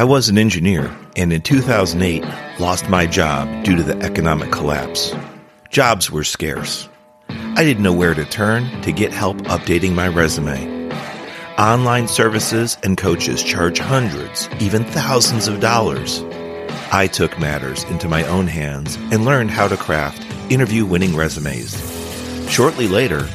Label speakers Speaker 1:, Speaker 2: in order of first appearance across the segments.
Speaker 1: I was an engineer and in 2008 lost my job due to the economic collapse. Jobs were scarce. I didn't know where to turn to get help updating my resume. Online services and coaches charge hundreds, even thousands of dollars. I took matters into my own hands and learned how to craft interview winning resumes. Shortly later,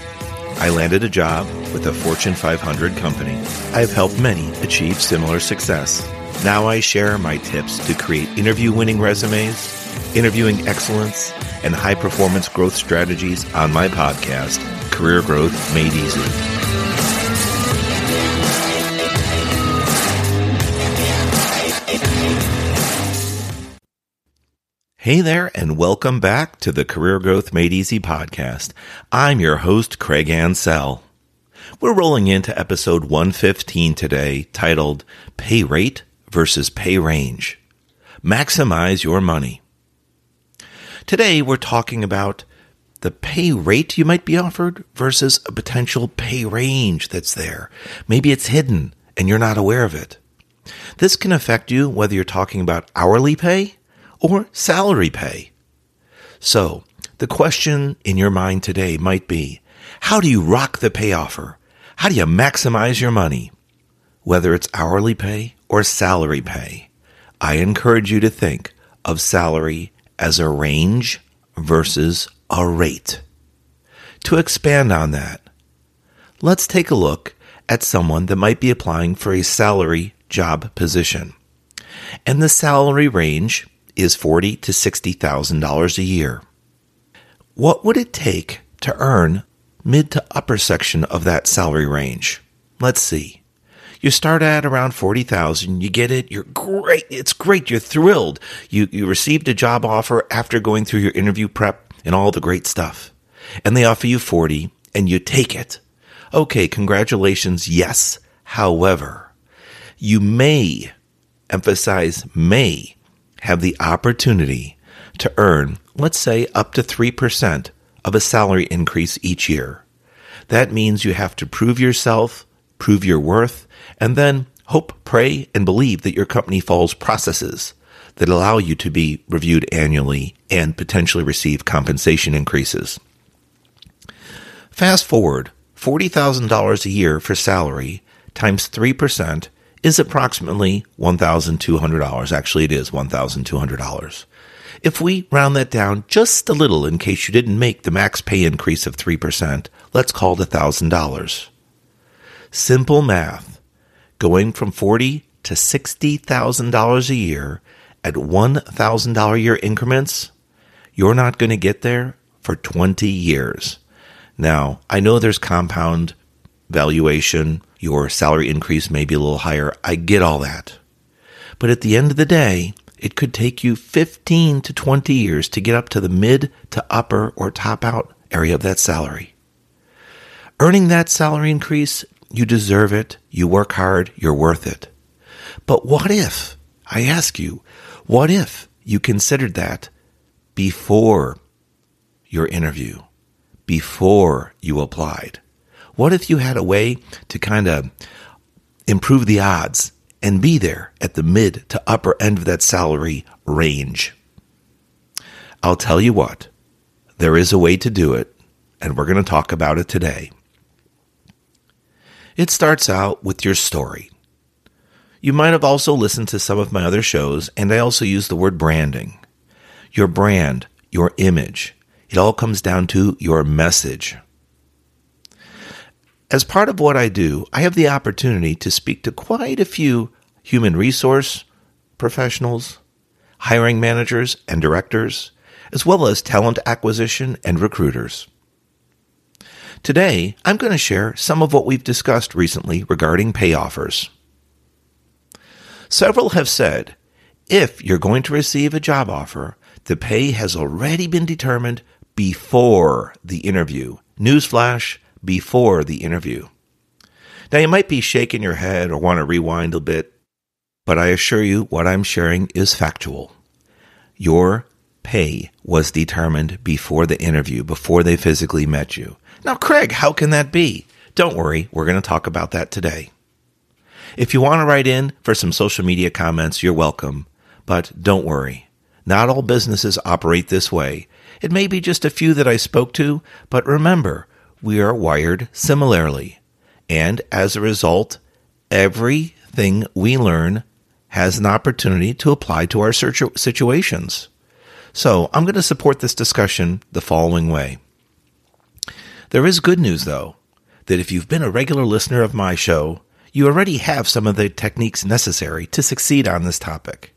Speaker 1: I landed a job with a Fortune 500 company. I have helped many achieve similar success. Now I share my tips to create interview winning resumes, interviewing excellence, and high performance growth strategies on my podcast, Career Growth Made Easy. Hey there, and welcome back to the Career Growth Made Easy podcast. I'm your host, Craig Ancel. We're rolling into episode 115 today, titled Pay Rate versus Pay Range. Maximize your money. Today, we're talking about the pay rate you might be offered versus a potential pay range that's there. Maybe it's hidden and you're not aware of it. This can affect you whether you're talking about hourly pay or salary pay. So, the question in your mind today might be how do you rock the pay offer? How do you maximize your money? Whether it's hourly pay or salary pay, I encourage you to think of salary as a range versus a rate. To expand on that, let's take a look at someone that might be applying for a salary job position. And the salary range is forty to sixty thousand dollars a year. What would it take to earn mid to upper section of that salary range? Let's see. You start at around 40,000, you get it, you're great, it's great, you're thrilled. You you received a job offer after going through your interview prep and all the great stuff. And they offer you 40 and you take it. Okay, congratulations, yes. However, you may emphasize may have the opportunity to earn, let's say, up to 3% of a salary increase each year. That means you have to prove yourself, prove your worth, and then hope, pray, and believe that your company follows processes that allow you to be reviewed annually and potentially receive compensation increases. Fast forward, $40,000 a year for salary times 3% is approximately $1,200. Actually, it is $1,200. If we round that down just a little in case you didn't make the max pay increase of 3%, let's call it $1,000. Simple math going from forty to sixty thousand dollars a year at one thousand dollar year increments, you're not going to get there for twenty years. Now, I know there's compound valuation, your salary increase may be a little higher. I get all that. But at the end of the day, it could take you 15 to 20 years to get up to the mid to upper or top out area of that salary. Earning that salary increase you deserve it. You work hard. You're worth it. But what if, I ask you, what if you considered that before your interview, before you applied? What if you had a way to kind of improve the odds and be there at the mid to upper end of that salary range? I'll tell you what, there is a way to do it, and we're going to talk about it today. It starts out with your story. You might have also listened to some of my other shows, and I also use the word branding. Your brand, your image, it all comes down to your message. As part of what I do, I have the opportunity to speak to quite a few human resource professionals, hiring managers and directors, as well as talent acquisition and recruiters. Today, I'm going to share some of what we've discussed recently regarding pay offers. Several have said if you're going to receive a job offer, the pay has already been determined before the interview. Newsflash, before the interview. Now, you might be shaking your head or want to rewind a bit, but I assure you what I'm sharing is factual. Your pay was determined before the interview, before they physically met you. Now, Craig, how can that be? Don't worry, we're going to talk about that today. If you want to write in for some social media comments, you're welcome. But don't worry. Not all businesses operate this way. It may be just a few that I spoke to, but remember, we are wired similarly. And as a result, everything we learn has an opportunity to apply to our situations. So I'm going to support this discussion the following way. There is good news, though, that if you've been a regular listener of my show, you already have some of the techniques necessary to succeed on this topic.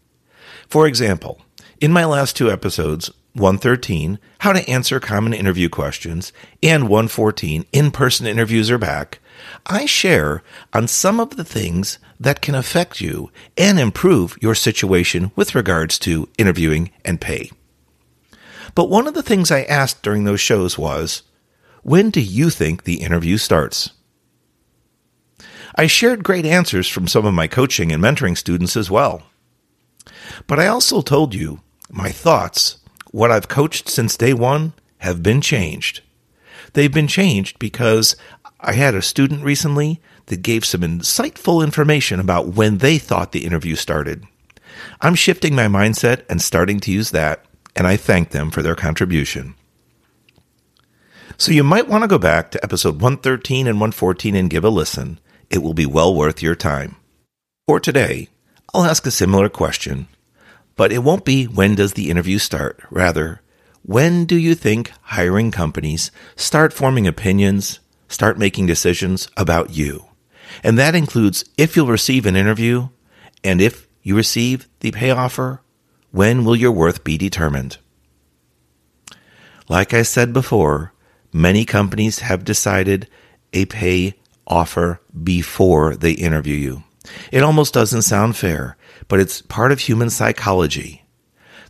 Speaker 1: For example, in my last two episodes, 113, How to Answer Common Interview Questions, and 114, In Person Interviews Are Back, I share on some of the things that can affect you and improve your situation with regards to interviewing and pay. But one of the things I asked during those shows was, when do you think the interview starts? I shared great answers from some of my coaching and mentoring students as well. But I also told you my thoughts, what I've coached since day one, have been changed. They've been changed because I had a student recently that gave some insightful information about when they thought the interview started. I'm shifting my mindset and starting to use that, and I thank them for their contribution. So you might want to go back to episode 113 and 114 and give a listen. It will be well worth your time. For today, I'll ask a similar question, but it won't be when does the interview start? Rather, when do you think hiring companies start forming opinions, start making decisions about you? And that includes if you'll receive an interview and if you receive the pay offer, when will your worth be determined? Like I said before, Many companies have decided a pay offer before they interview you. It almost doesn't sound fair, but it's part of human psychology.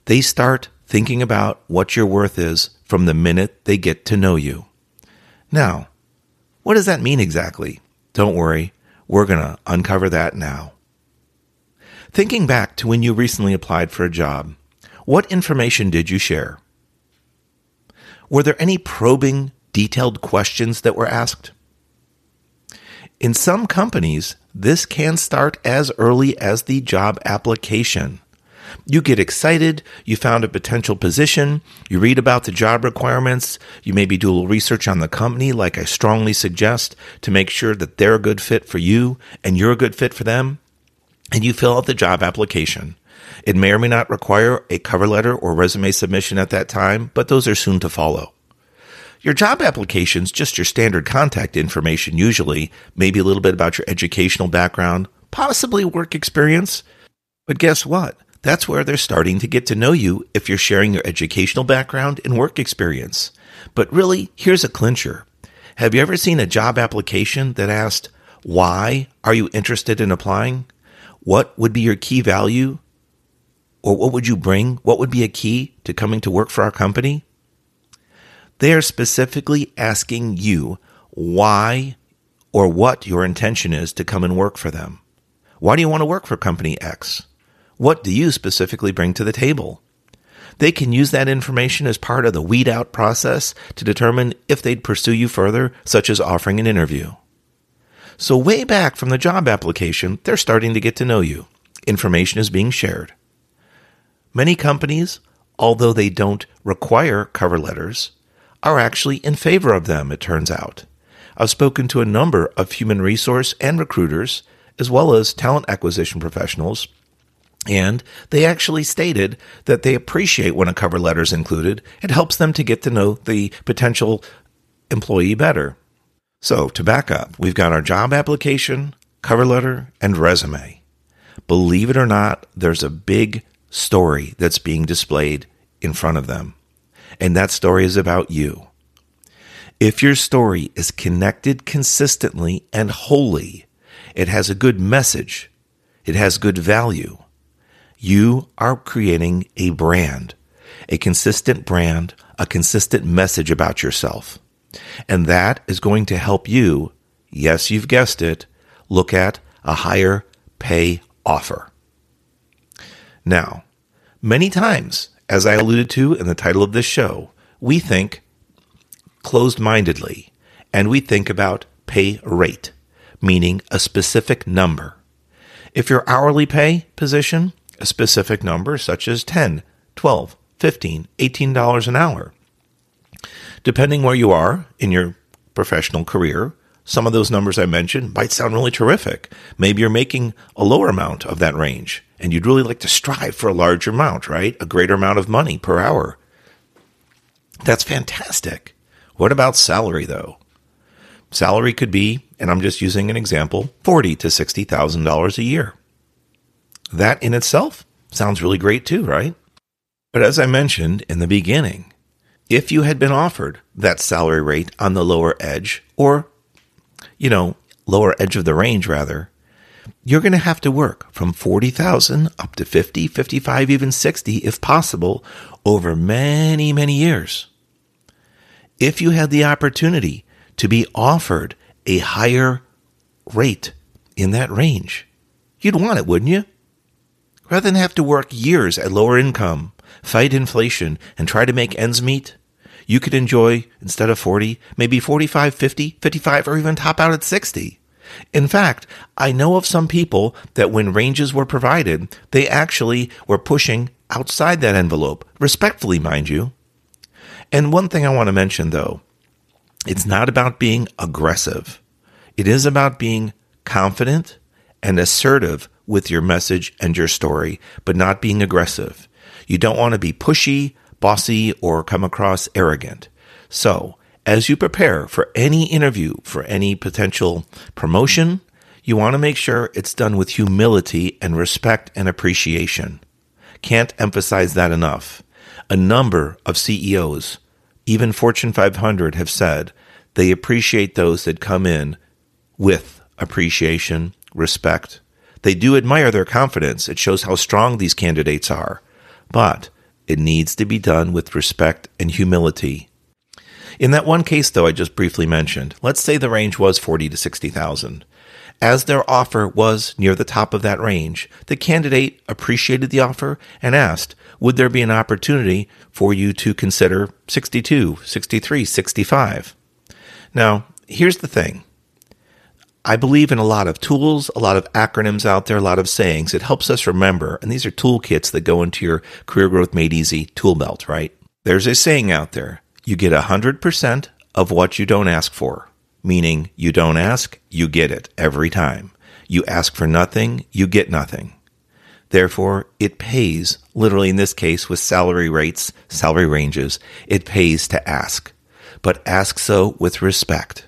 Speaker 1: They start thinking about what your worth is from the minute they get to know you. Now, what does that mean exactly? Don't worry, we're going to uncover that now. Thinking back to when you recently applied for a job, what information did you share? Were there any probing, detailed questions that were asked? In some companies, this can start as early as the job application. You get excited, you found a potential position, you read about the job requirements, you maybe do a little research on the company, like I strongly suggest, to make sure that they're a good fit for you and you're a good fit for them, and you fill out the job application. It may or may not require a cover letter or resume submission at that time, but those are soon to follow. Your job application's just your standard contact information, usually, maybe a little bit about your educational background, possibly work experience. But guess what? That's where they're starting to get to know you if you're sharing your educational background and work experience. But really, here's a clincher. Have you ever seen a job application that asked, why are you interested in applying? What would be your key value? Or what would you bring? What would be a key to coming to work for our company? They are specifically asking you why or what your intention is to come and work for them. Why do you want to work for company X? What do you specifically bring to the table? They can use that information as part of the weed out process to determine if they'd pursue you further, such as offering an interview. So, way back from the job application, they're starting to get to know you. Information is being shared. Many companies, although they don't require cover letters, are actually in favor of them, it turns out. I've spoken to a number of human resource and recruiters, as well as talent acquisition professionals, and they actually stated that they appreciate when a cover letter is included. It helps them to get to know the potential employee better. So, to back up, we've got our job application, cover letter, and resume. Believe it or not, there's a big story that's being displayed in front of them and that story is about you. If your story is connected consistently and wholly, it has a good message, it has good value. You are creating a brand, a consistent brand, a consistent message about yourself. And that is going to help you, yes, you've guessed it, look at a higher pay offer. Now, many times as I alluded to in the title of this show, we think closed mindedly and we think about pay rate, meaning a specific number. If your hourly pay position, a specific number such as 10, 12, 15, 18 dollars an hour. Depending where you are in your professional career, some of those numbers I mentioned might sound really terrific. Maybe you're making a lower amount of that range and you'd really like to strive for a larger amount, right? A greater amount of money per hour. That's fantastic. What about salary though? Salary could be, and I'm just using an example, forty to sixty thousand dollars a year. That in itself sounds really great too, right? But as I mentioned in the beginning, if you had been offered that salary rate on the lower edge, or, you know, lower edge of the range rather, you're going to have to work from 40,000 up to 50, 55, even 60 if possible over many, many years. If you had the opportunity to be offered a higher rate in that range, you'd want it, wouldn't you? Rather than have to work years at lower income, fight inflation, and try to make ends meet, you could enjoy, instead of 40, maybe 45, 50, 55, or even top out at 60. In fact, I know of some people that when ranges were provided, they actually were pushing outside that envelope, respectfully, mind you. And one thing I want to mention though, it's not about being aggressive. It is about being confident and assertive with your message and your story, but not being aggressive. You don't want to be pushy, bossy, or come across arrogant. So, as you prepare for any interview, for any potential promotion, you want to make sure it's done with humility and respect and appreciation. Can't emphasize that enough. A number of CEOs, even Fortune 500, have said they appreciate those that come in with appreciation, respect. They do admire their confidence. It shows how strong these candidates are. But it needs to be done with respect and humility. In that one case, though, I just briefly mentioned, let's say the range was 40 to 60,000. As their offer was near the top of that range, the candidate appreciated the offer and asked, would there be an opportunity for you to consider 62, 63, 65? Now, here's the thing. I believe in a lot of tools, a lot of acronyms out there, a lot of sayings. It helps us remember. And these are toolkits that go into your career growth made easy tool belt, right? There's a saying out there. You get 100% of what you don't ask for, meaning you don't ask, you get it every time. You ask for nothing, you get nothing. Therefore, it pays, literally in this case with salary rates, salary ranges, it pays to ask. But ask so with respect.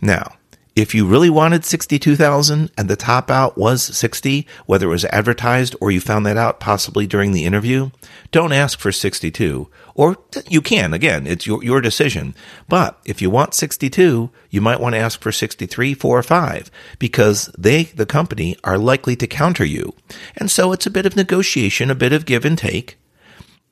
Speaker 1: Now, if you really wanted 62,000 and the top out was 60, whether it was advertised or you found that out possibly during the interview, don't ask for 62. Or you can, again, it's your, your decision. But if you want 62, you might want to ask for 63, 4, or 5 because they, the company, are likely to counter you. And so it's a bit of negotiation, a bit of give and take.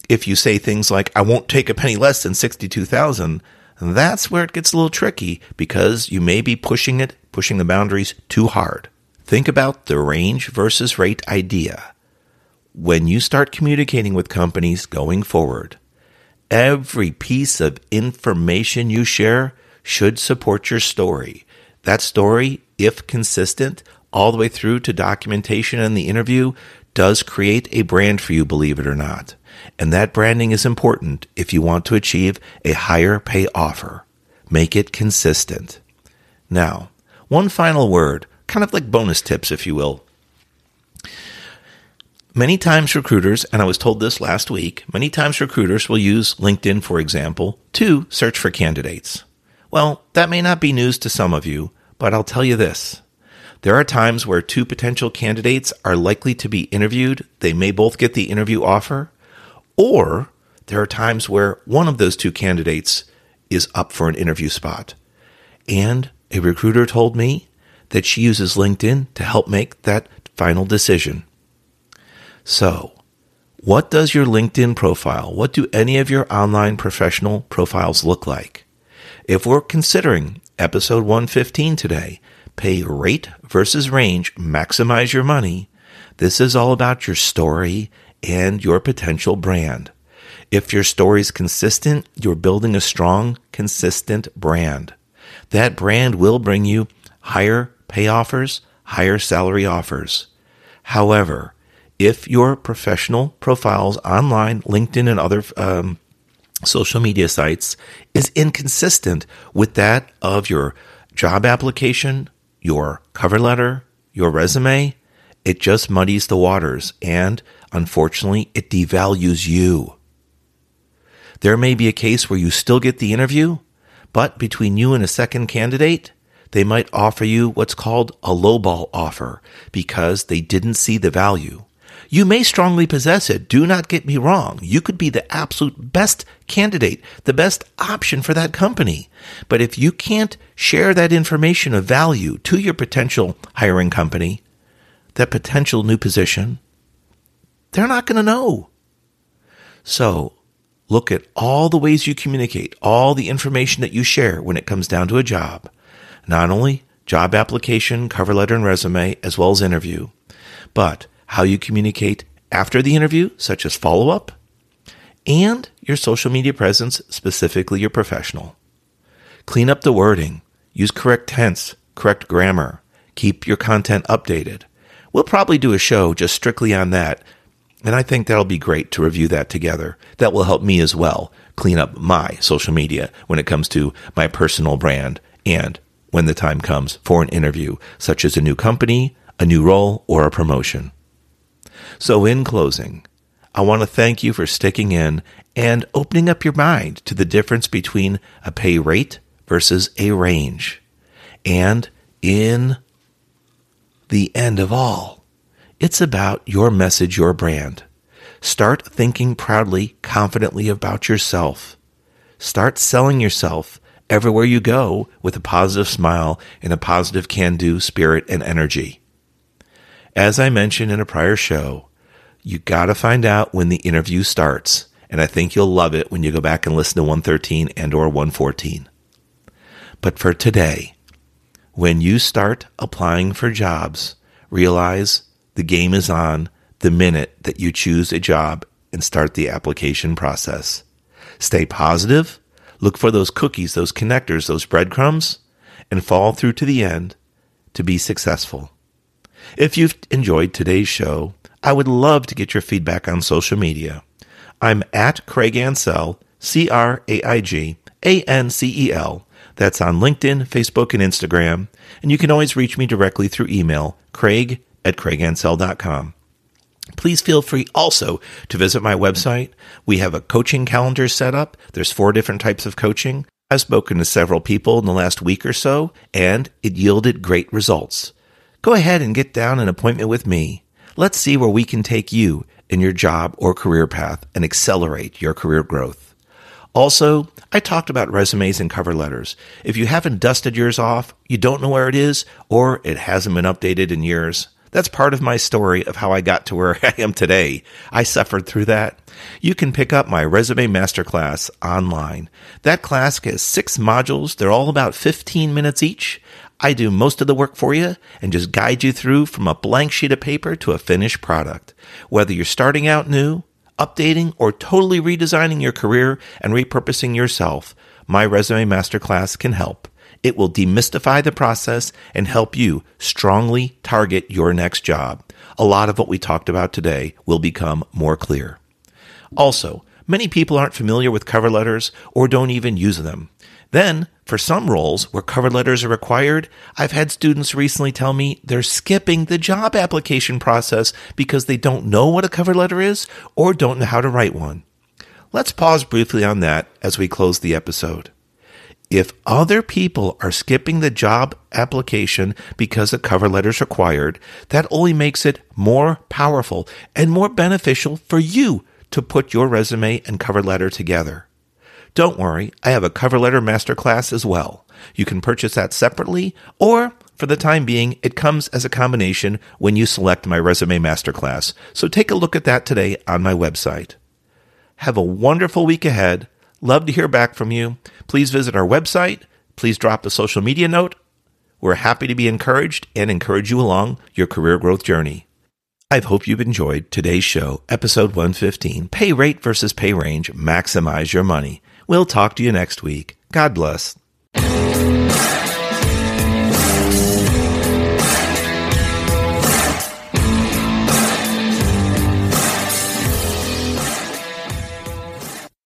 Speaker 1: If you say things like, I won't take a penny less than 62,000, that's where it gets a little tricky because you may be pushing it, pushing the boundaries too hard. Think about the range versus rate idea. When you start communicating with companies going forward, every piece of information you share should support your story. That story, if consistent, all the way through to documentation and the interview, does create a brand for you, believe it or not. And that branding is important if you want to achieve a higher pay offer. Make it consistent. Now, one final word, kind of like bonus tips, if you will. Many times recruiters, and I was told this last week, many times recruiters will use LinkedIn, for example, to search for candidates. Well, that may not be news to some of you, but I'll tell you this. There are times where two potential candidates are likely to be interviewed. They may both get the interview offer, or there are times where one of those two candidates is up for an interview spot. And a recruiter told me that she uses LinkedIn to help make that final decision. So, what does your LinkedIn profile, what do any of your online professional profiles look like? If we're considering episode 115 today, pay rate versus range, maximize your money, this is all about your story and your potential brand. If your story is consistent, you're building a strong, consistent brand. That brand will bring you higher pay offers, higher salary offers. However, if your professional profiles online, LinkedIn, and other um, social media sites is inconsistent with that of your job application, your cover letter, your resume, it just muddies the waters and unfortunately it devalues you. There may be a case where you still get the interview, but between you and a second candidate, they might offer you what's called a lowball offer because they didn't see the value. You may strongly possess it. Do not get me wrong. You could be the absolute best candidate, the best option for that company. But if you can't share that information of value to your potential hiring company, that potential new position, they're not going to know. So look at all the ways you communicate, all the information that you share when it comes down to a job. Not only job application, cover letter, and resume, as well as interview, but how you communicate after the interview, such as follow up, and your social media presence, specifically your professional. Clean up the wording, use correct tense, correct grammar, keep your content updated. We'll probably do a show just strictly on that, and I think that'll be great to review that together. That will help me as well clean up my social media when it comes to my personal brand and when the time comes for an interview, such as a new company, a new role, or a promotion. So, in closing, I want to thank you for sticking in and opening up your mind to the difference between a pay rate versus a range. And in the end of all, it's about your message, your brand. Start thinking proudly, confidently about yourself. Start selling yourself everywhere you go with a positive smile and a positive can do spirit and energy. As I mentioned in a prior show, you got to find out when the interview starts. And I think you'll love it when you go back and listen to 113 and or 114. But for today, when you start applying for jobs, realize the game is on the minute that you choose a job and start the application process. Stay positive, look for those cookies, those connectors, those breadcrumbs, and fall through to the end to be successful. If you've enjoyed today's show, I would love to get your feedback on social media. I'm at Craig Ancel, C R A I G A N C E L. That's on LinkedIn, Facebook, and Instagram. And you can always reach me directly through email, craig at craigancel.com. Please feel free also to visit my website. We have a coaching calendar set up. There's four different types of coaching. I've spoken to several people in the last week or so, and it yielded great results go ahead and get down an appointment with me. Let's see where we can take you in your job or career path and accelerate your career growth. Also, I talked about resumes and cover letters. If you haven't dusted yours off, you don't know where it is, or it hasn't been updated in years, that's part of my story of how I got to where I am today. I suffered through that. You can pick up my resume masterclass online. That class has six modules. They're all about 15 minutes each. I do most of the work for you and just guide you through from a blank sheet of paper to a finished product. Whether you're starting out new, updating, or totally redesigning your career and repurposing yourself, my Resume Masterclass can help. It will demystify the process and help you strongly target your next job. A lot of what we talked about today will become more clear. Also, many people aren't familiar with cover letters or don't even use them. Then, for some roles where cover letters are required, I've had students recently tell me they're skipping the job application process because they don't know what a cover letter is or don't know how to write one. Let's pause briefly on that as we close the episode. If other people are skipping the job application because a cover letter is required, that only makes it more powerful and more beneficial for you to put your resume and cover letter together. Don't worry, I have a cover letter masterclass as well. You can purchase that separately, or for the time being, it comes as a combination when you select my resume masterclass. So take a look at that today on my website. Have a wonderful week ahead. Love to hear back from you. Please visit our website. Please drop a social media note. We're happy to be encouraged and encourage you along your career growth journey. I hope you've enjoyed today's show, episode 115 Pay Rate versus Pay Range Maximize Your Money. We'll talk to you next week. God bless.